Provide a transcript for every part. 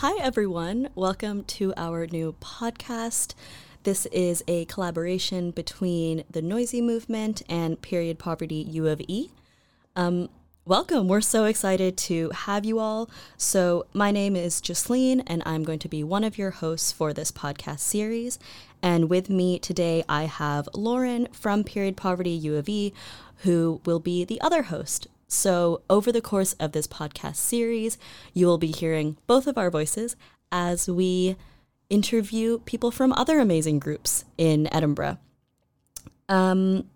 Hi, everyone. Welcome to our new podcast. This is a collaboration between the Noisy Movement and Period Poverty U of E. Um, welcome. We're so excited to have you all. So, my name is Jasleen, and I'm going to be one of your hosts for this podcast series. And with me today, I have Lauren from Period Poverty U of E, who will be the other host. So, over the course of this podcast series, you will be hearing both of our voices as we interview people from other amazing groups in Edinburgh. Um,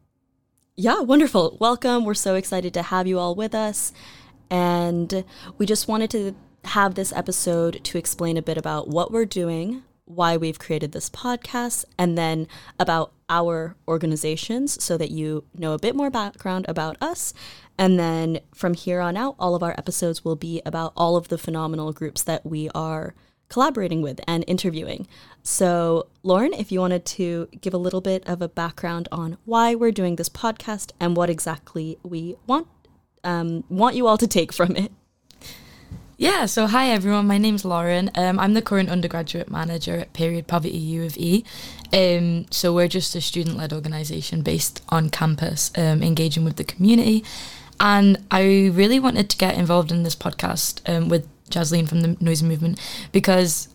yeah, wonderful. Welcome. We're so excited to have you all with us. And we just wanted to have this episode to explain a bit about what we're doing, why we've created this podcast, and then about our organizations so that you know a bit more background about us. And then from here on out, all of our episodes will be about all of the phenomenal groups that we are collaborating with and interviewing. So, Lauren, if you wanted to give a little bit of a background on why we're doing this podcast and what exactly we want um, want you all to take from it. Yeah, so hi everyone, my name's Lauren. Um, I'm the current undergraduate manager at Period Poverty U of E. Um, so we're just a student led organisation based on campus, um, engaging with the community. And I really wanted to get involved in this podcast um, with Jasleen from the Noisy Movement because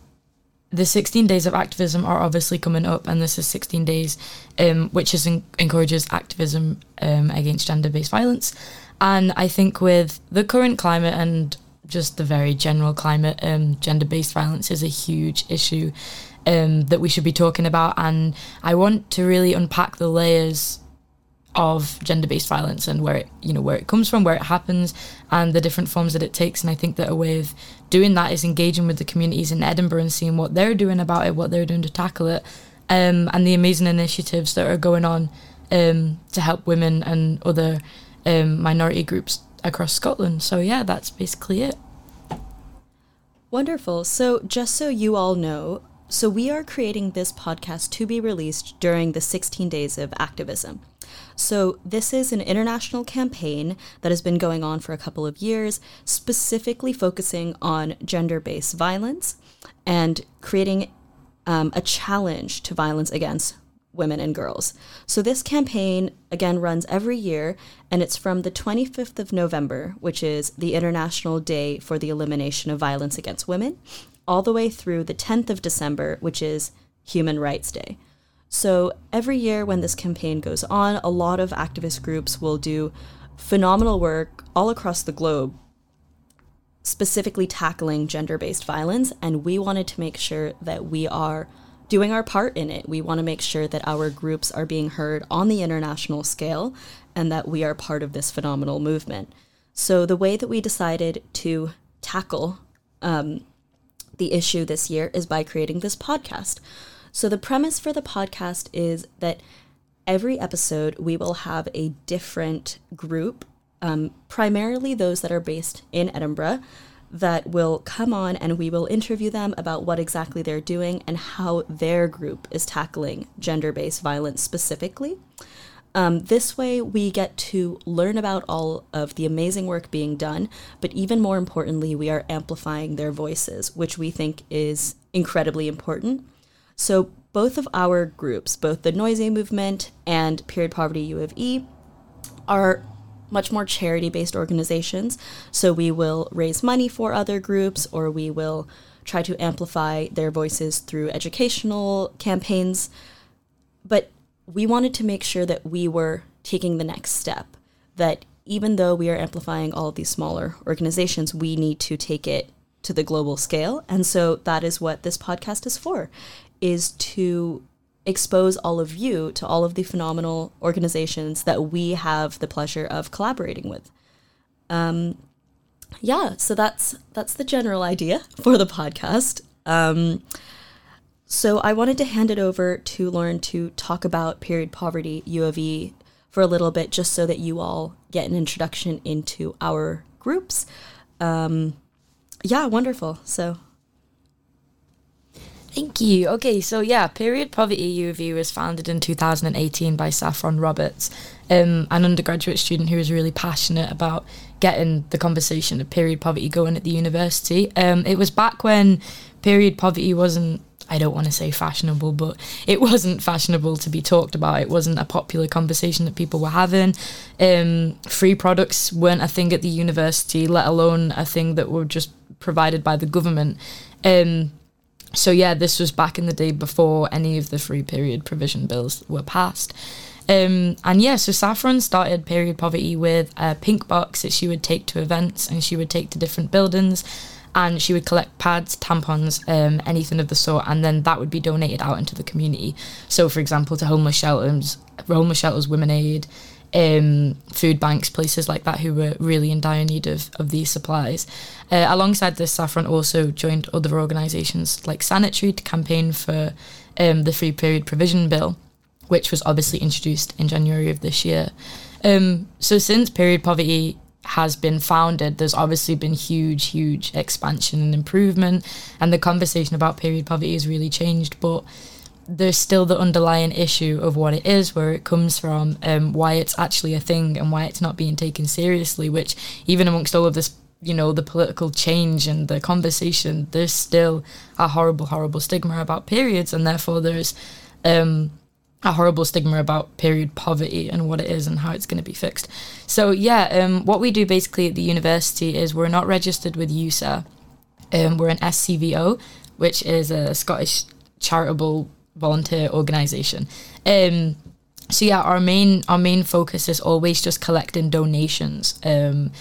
the 16 days of activism are obviously coming up, and this is 16 days, um, which is encourages activism um, against gender based violence. And I think with the current climate and just the very general climate, um, gender based violence is a huge issue um, that we should be talking about. And I want to really unpack the layers of gender based violence and where it you know where it comes from, where it happens, and the different forms that it takes. And I think that a way of doing that is engaging with the communities in Edinburgh and seeing what they're doing about it, what they're doing to tackle it, um, and the amazing initiatives that are going on um, to help women and other um, minority groups across Scotland. So yeah, that's basically it. Wonderful. So just so you all know, so we are creating this podcast to be released during the 16 days of activism. So, this is an international campaign that has been going on for a couple of years, specifically focusing on gender based violence and creating um, a challenge to violence against women and girls. So, this campaign again runs every year, and it's from the 25th of November, which is the International Day for the Elimination of Violence Against Women, all the way through the 10th of December, which is Human Rights Day. So every year when this campaign goes on, a lot of activist groups will do phenomenal work all across the globe, specifically tackling gender based violence. And we wanted to make sure that we are doing our part in it. We want to make sure that our groups are being heard on the international scale and that we are part of this phenomenal movement. So the way that we decided to tackle um, the issue this year is by creating this podcast. So, the premise for the podcast is that every episode we will have a different group, um, primarily those that are based in Edinburgh, that will come on and we will interview them about what exactly they're doing and how their group is tackling gender based violence specifically. Um, this way, we get to learn about all of the amazing work being done, but even more importantly, we are amplifying their voices, which we think is incredibly important. So both of our groups, both the Noisy Movement and Period Poverty U of E, are much more charity based organizations. So we will raise money for other groups or we will try to amplify their voices through educational campaigns. But we wanted to make sure that we were taking the next step, that even though we are amplifying all of these smaller organizations, we need to take it to the global scale. And so that is what this podcast is for is to expose all of you to all of the phenomenal organizations that we have the pleasure of collaborating with. Um, yeah, so that's that's the general idea for the podcast. Um, so I wanted to hand it over to Lauren to talk about period poverty U of E for a little bit, just so that you all get an introduction into our groups. Um, yeah, wonderful. So Thank you. Okay, so yeah, Period Poverty UofE was founded in 2018 by Saffron Roberts, um, an undergraduate student who was really passionate about getting the conversation of period poverty going at the university. Um, it was back when period poverty wasn't I don't want to say fashionable, but it wasn't fashionable to be talked about. It wasn't a popular conversation that people were having. Um, free products weren't a thing at the university, let alone a thing that were just provided by the government. Um, so yeah, this was back in the day before any of the free period provision bills were passed. Um, and yeah, so Saffron started Period Poverty with a pink box that she would take to events and she would take to different buildings and she would collect pads, tampons, um, anything of the sort, and then that would be donated out into the community. So, for example, to homeless shelters, homeless shelters, Women Aid, um, food banks, places like that who were really in dire need of, of these supplies. Uh, alongside this, Saffron also joined other organisations like Sanitary to campaign for um, the Free Period Provision Bill which was obviously introduced in January of this year. Um, so since period poverty has been founded, there's obviously been huge, huge expansion and improvement, and the conversation about period poverty has really changed. But there's still the underlying issue of what it is, where it comes from, um, why it's actually a thing, and why it's not being taken seriously. Which, even amongst all of this, you know, the political change and the conversation, there's still a horrible, horrible stigma about periods, and therefore there's um, a horrible stigma about period poverty and what it is and how it's going to be fixed. So yeah, um, what we do basically at the university is we're not registered with EUSA. Um, we're an SCVO, which is a Scottish charitable volunteer organisation. Um, so yeah, our main our main focus is always just collecting donations, um,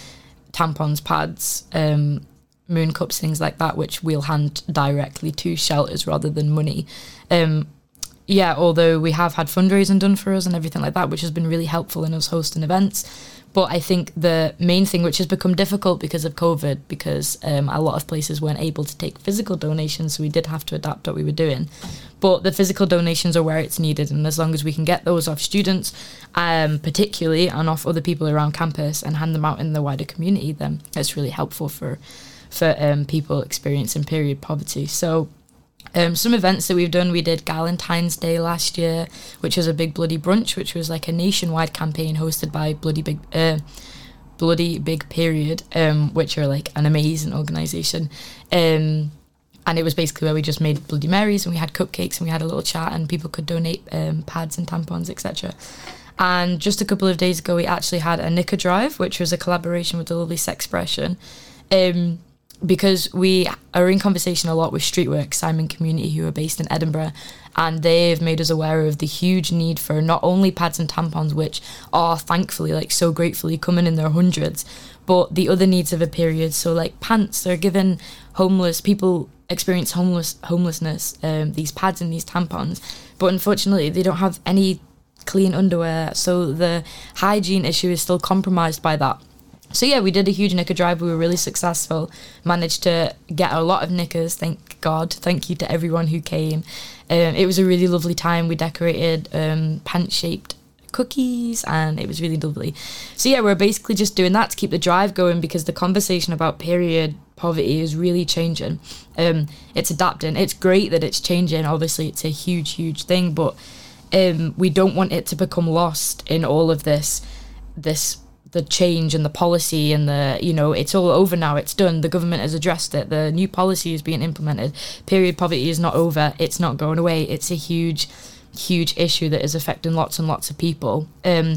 tampons, pads, um, moon cups, things like that, which we'll hand directly to shelters rather than money. Um, yeah, although we have had fundraising done for us and everything like that, which has been really helpful in us hosting events. But I think the main thing, which has become difficult because of COVID, because um, a lot of places weren't able to take physical donations, so we did have to adapt what we were doing. But the physical donations are where it's needed, and as long as we can get those off students, um, particularly, and off other people around campus, and hand them out in the wider community, then it's really helpful for for um, people experiencing period poverty. So um, some events that we've done, we did Galentine's Day last year, which was a big bloody brunch, which was like a nationwide campaign hosted by Bloody Big, uh, Bloody Big Period, um, which are like an amazing organisation. Um, and it was basically where we just made Bloody Marys and we had cupcakes and we had a little chat and people could donate um, pads and tampons, etc. And just a couple of days ago, we actually had a Knicker Drive, which was a collaboration with the lovely Sexpression. Um, because we are in conversation a lot with Streetwork, Simon Community, who are based in Edinburgh, and they've made us aware of the huge need for not only pads and tampons, which are thankfully, like so gratefully coming in their hundreds, but the other needs of a period. So, like pants, they're given homeless people experience homeless homelessness, um, these pads and these tampons, but unfortunately, they don't have any clean underwear, so the hygiene issue is still compromised by that so yeah, we did a huge knicker drive. We were really successful. Managed to get a lot of knickers. Thank God. Thank you to everyone who came. Um, it was a really lovely time. We decorated um, pant shaped cookies and it was really lovely. So yeah, we're basically just doing that to keep the drive going because the conversation about period poverty is really changing. Um, it's adapting. It's great that it's changing. Obviously, it's a huge, huge thing, but um, we don't want it to become lost in all of this this the change and the policy and the you know it's all over now it's done the government has addressed it the new policy is being implemented period poverty is not over it's not going away it's a huge huge issue that is affecting lots and lots of people. Um,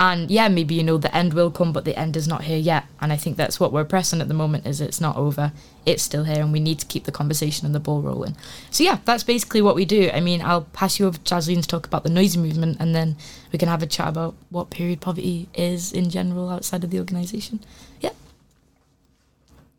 and yeah maybe you know the end will come but the end is not here yet. And i think that's what we're pressing at the moment is it's not over. It's still here and we need to keep the conversation and the ball rolling. So yeah that's basically what we do. I mean i'll pass you over to Jasleen to talk about the noisy movement and then we can have a chat about what period poverty is in general outside of the organization. Yeah.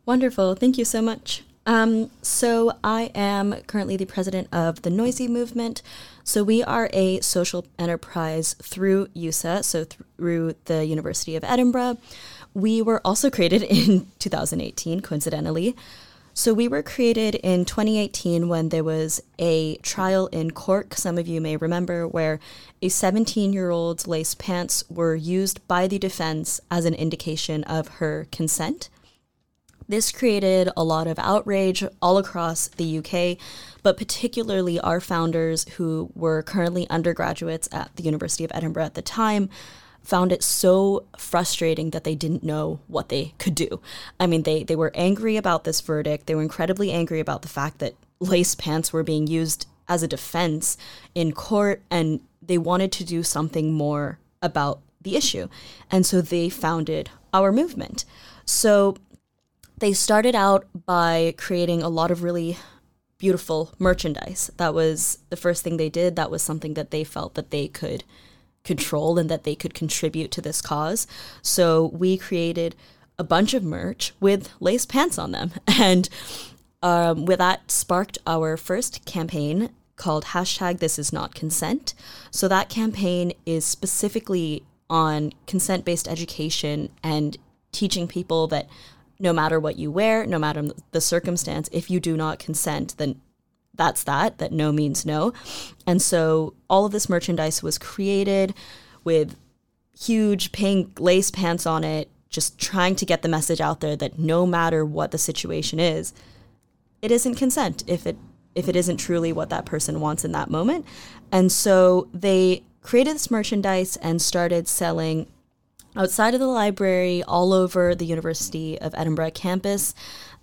Wonderful. Thank you so much um, so I am currently the president of the Noisy Movement. So we are a social enterprise through EUSA, so through the University of Edinburgh. We were also created in 2018, coincidentally. So we were created in 2018 when there was a trial in Cork, some of you may remember, where a 17 year old's lace pants were used by the defense as an indication of her consent This created a lot of outrage all across the UK, but particularly our founders, who were currently undergraduates at the University of Edinburgh at the time, found it so frustrating that they didn't know what they could do. I mean, they, they were angry about this verdict. They were incredibly angry about the fact that lace pants were being used as a defense in court, and they wanted to do something more about the issue. And so they founded our movement. So they started out by creating a lot of really beautiful merchandise. That was the first thing they did. That was something that they felt that they could control and that they could contribute to this cause. So we created a bunch of merch with lace pants on them. And um, with that sparked our first campaign called hashtag this is not consent. So that campaign is specifically on consent based education and teaching people that no matter what you wear, no matter the circumstance, if you do not consent, then that's that, that no means no. And so all of this merchandise was created with huge pink lace pants on it, just trying to get the message out there that no matter what the situation is, it isn't consent if it if it isn't truly what that person wants in that moment. And so they created this merchandise and started selling outside of the library all over the University of Edinburgh campus.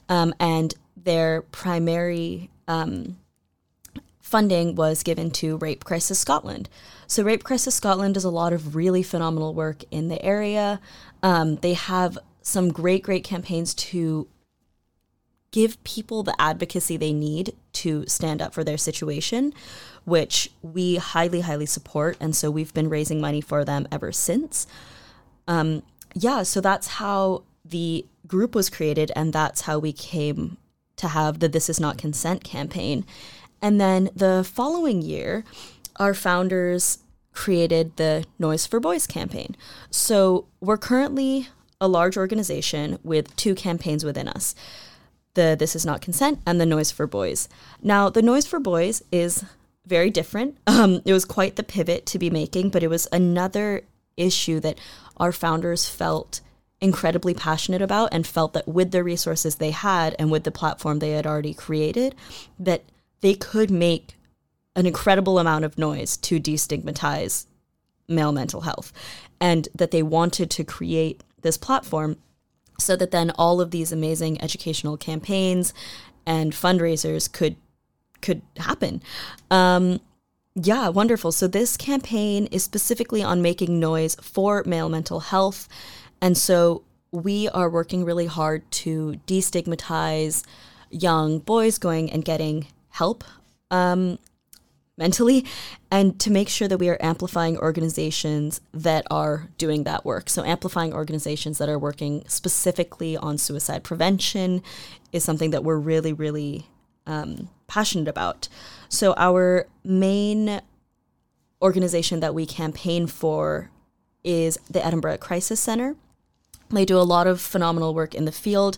Um, and their primary um, funding was given to Rape Crisis Scotland. So, Rape Crisis Scotland does a lot of really phenomenal work in the area. Um, they have some great, great campaigns to give people the advocacy they need to stand up for their situation, which we highly, highly support. And so we've been raising money for them ever since. Um, yeah, so that's how the group was created, and that's how we came to have the This Is Not Consent campaign. And then the following year, our founders created the Noise for Boys campaign. So we're currently a large organization with two campaigns within us the This Is Not Consent and the Noise for Boys. Now, the Noise for Boys is very different. Um, it was quite the pivot to be making, but it was another issue that our founders felt incredibly passionate about and felt that with the resources they had and with the platform they had already created, that they could make an incredible amount of noise to destigmatize male mental health and that they wanted to create this platform so that then all of these amazing educational campaigns and fundraisers could could happen. Um, yeah, wonderful. So this campaign is specifically on making noise for male mental health, and so we are working really hard to destigmatize young boys going and getting help um, mentally and to make sure that we are amplifying organizations that are doing that work. So, amplifying organizations that are working specifically on suicide prevention is something that we're really, really um, passionate about. So, our main organization that we campaign for is the Edinburgh Crisis Centre. They do a lot of phenomenal work in the field,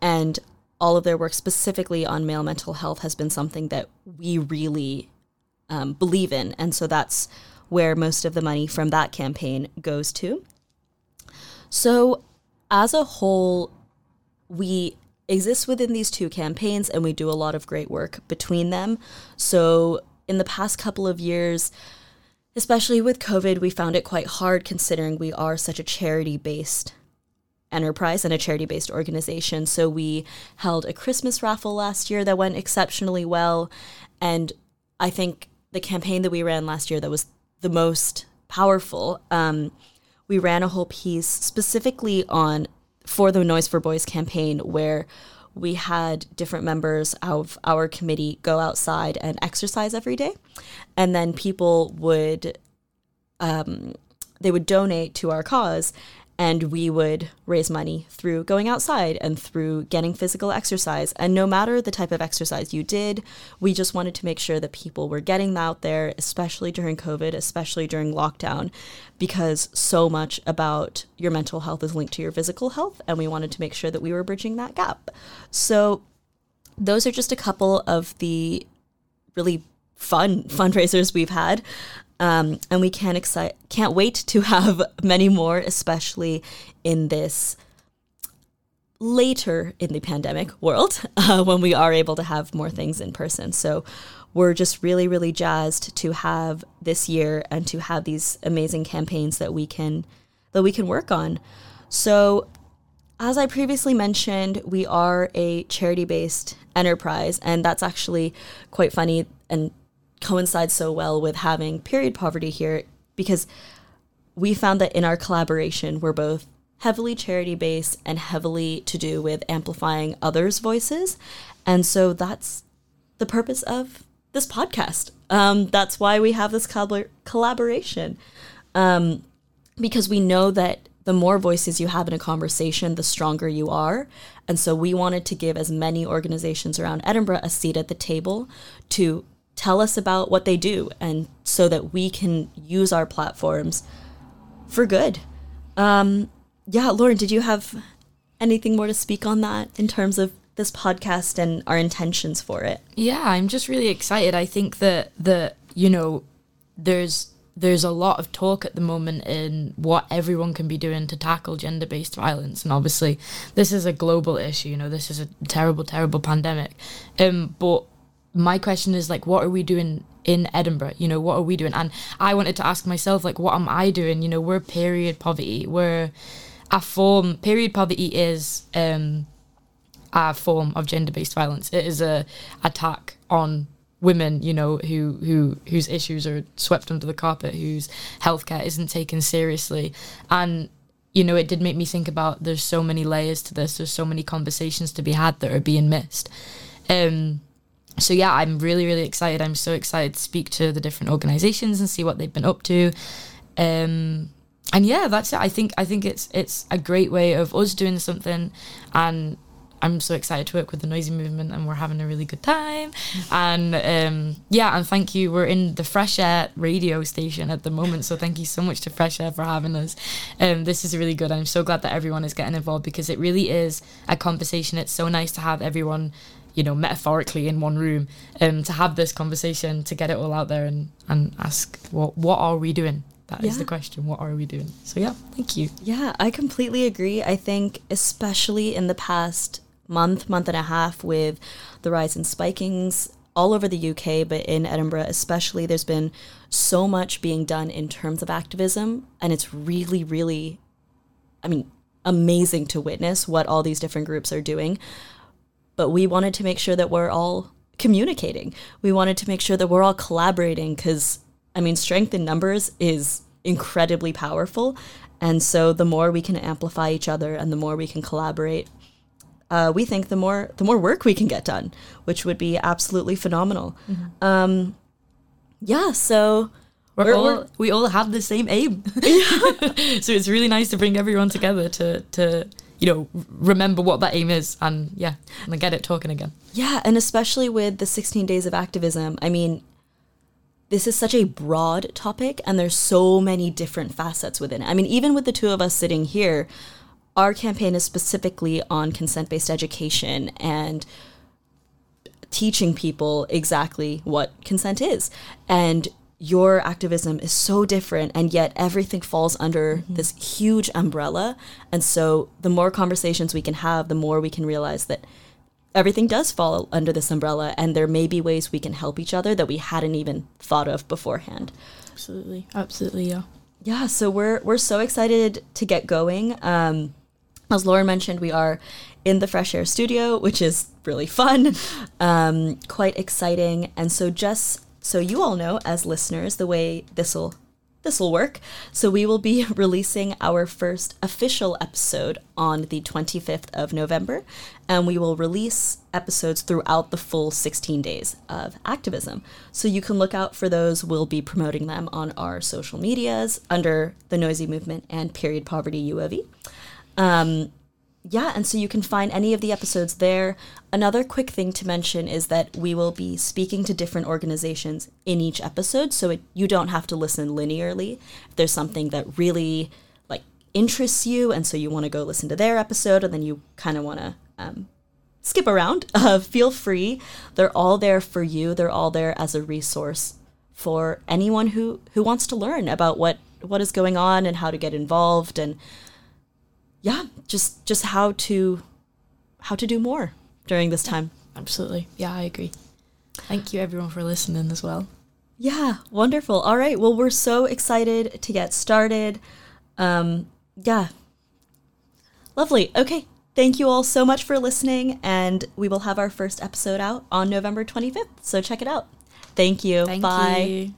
and all of their work specifically on male mental health has been something that we really um, believe in. And so that's where most of the money from that campaign goes to. So, as a whole, we exist within these two campaigns and we do a lot of great work between them. So, in the past couple of years, especially with COVID, we found it quite hard considering we are such a charity based enterprise and a charity based organization. So we held a Christmas raffle last year that went exceptionally well. And I think the campaign that we ran last year that was the most powerful, um, we ran a whole piece specifically on for the Noise for Boys campaign where we had different members of our committee go outside and exercise every day. And then people would um, they would donate to our cause and we would raise money through going outside and through getting physical exercise. And no matter the type of exercise you did, we just wanted to make sure that people were getting out there, especially during COVID, especially during lockdown, because so much about your mental health is linked to your physical health. And we wanted to make sure that we were bridging that gap. So, those are just a couple of the really fun fundraisers we've had. Um, and we can't can't wait to have many more, especially in this later in the pandemic world uh, when we are able to have more things in person. So we're just really, really jazzed to have this year and to have these amazing campaigns that we can that we can work on. So as I previously mentioned, we are a charity based enterprise, and that's actually quite funny and coincides so well with having period poverty here because we found that in our collaboration, we're both heavily charity based and heavily to do with amplifying others' voices. And so that's the purpose of this podcast. Um, that's why we have this collab- collaboration. Um, because we know that the more voices you have in a conversation, the stronger you are. And so we wanted to give as many organizations around Edinburgh a seat at the table to tell us about what they do and so that we can use our platforms for good. Um, yeah, Lauren, did you have anything more to speak on that in terms of this podcast and our intentions for it? Yeah, I'm just really excited. I think that that you know there's there's a lot of talk at the moment in what everyone can be doing to tackle gender based violence. And obviously, this is a global issue, you know, this is a terrible, terrible pandemic. Um, but my question is, like, what are we doing in Edinburgh? You know, what are we doing? And I wanted to ask myself, like, what am I doing? You know, we're period poverty. We're a form, period poverty is um, a form of gender based violence. It is a attack on women, you know, who who whose issues are swept under the carpet, whose healthcare isn't taken seriously, and you know, it did make me think about there's so many layers to this. There's so many conversations to be had that are being missed. Um, so yeah, I'm really really excited. I'm so excited to speak to the different organisations and see what they've been up to. Um, and yeah, that's it. I think I think it's it's a great way of us doing something and I'm so excited to work with the Noisy Movement and we're having a really good time. And um, yeah, and thank you. We're in the Fresh Air radio station at the moment. So thank you so much to Fresh Air for having us. Um, this is really good. I'm so glad that everyone is getting involved because it really is a conversation. It's so nice to have everyone, you know, metaphorically in one room um, to have this conversation, to get it all out there and, and ask, what, what are we doing? That yeah. is the question. What are we doing? So, yeah, thank you. Yeah, I completely agree. I think, especially in the past month, month and a half with the rise in spikings all over the UK, but in Edinburgh especially, there's been so much being done in terms of activism. And it's really, really, I mean, amazing to witness what all these different groups are doing. But we wanted to make sure that we're all communicating. We wanted to make sure that we're all collaborating because, I mean, strength in numbers is incredibly powerful. And so the more we can amplify each other and the more we can collaborate, uh, we think the more the more work we can get done, which would be absolutely phenomenal. Mm-hmm. Um, yeah, so we're, we're, all, we're, we all have the same aim. Yeah. so it's really nice to bring everyone together to to you know remember what that aim is and yeah and get it talking again. Yeah, and especially with the 16 days of activism. I mean, this is such a broad topic and there's so many different facets within it. I mean, even with the two of us sitting here, our campaign is specifically on consent based education and teaching people exactly what consent is. And your activism is so different, and yet everything falls under mm-hmm. this huge umbrella. And so, the more conversations we can have, the more we can realize that everything does fall under this umbrella, and there may be ways we can help each other that we hadn't even thought of beforehand. Absolutely, absolutely, yeah. Yeah, so we're we're so excited to get going. Um, as Lauren mentioned, we are in the Fresh Air studio, which is really fun, um, quite exciting. And so, just so you all know, as listeners, the way this will this will work. So we will be releasing our first official episode on the 25th of November, and we will release episodes throughout the full 16 days of activism. So you can look out for those. We'll be promoting them on our social medias under the Noisy Movement and Period Poverty UOV. Um, yeah, and so you can find any of the episodes there. Another quick thing to mention is that we will be speaking to different organizations in each episode, so it, you don't have to listen linearly. If there's something that really like interests you, and so you want to go listen to their episode, and then you kind of want to um, skip around, uh, feel free. They're all there for you. They're all there as a resource for anyone who who wants to learn about what what is going on and how to get involved and yeah, just just how to how to do more during this time. Absolutely. Yeah, I agree. Thank you everyone for listening as well. Yeah, wonderful. All right. Well, we're so excited to get started. Um, yeah. Lovely. Okay. Thank you all so much for listening, and we will have our first episode out on November 25th. So check it out. Thank you. Thank Bye. you.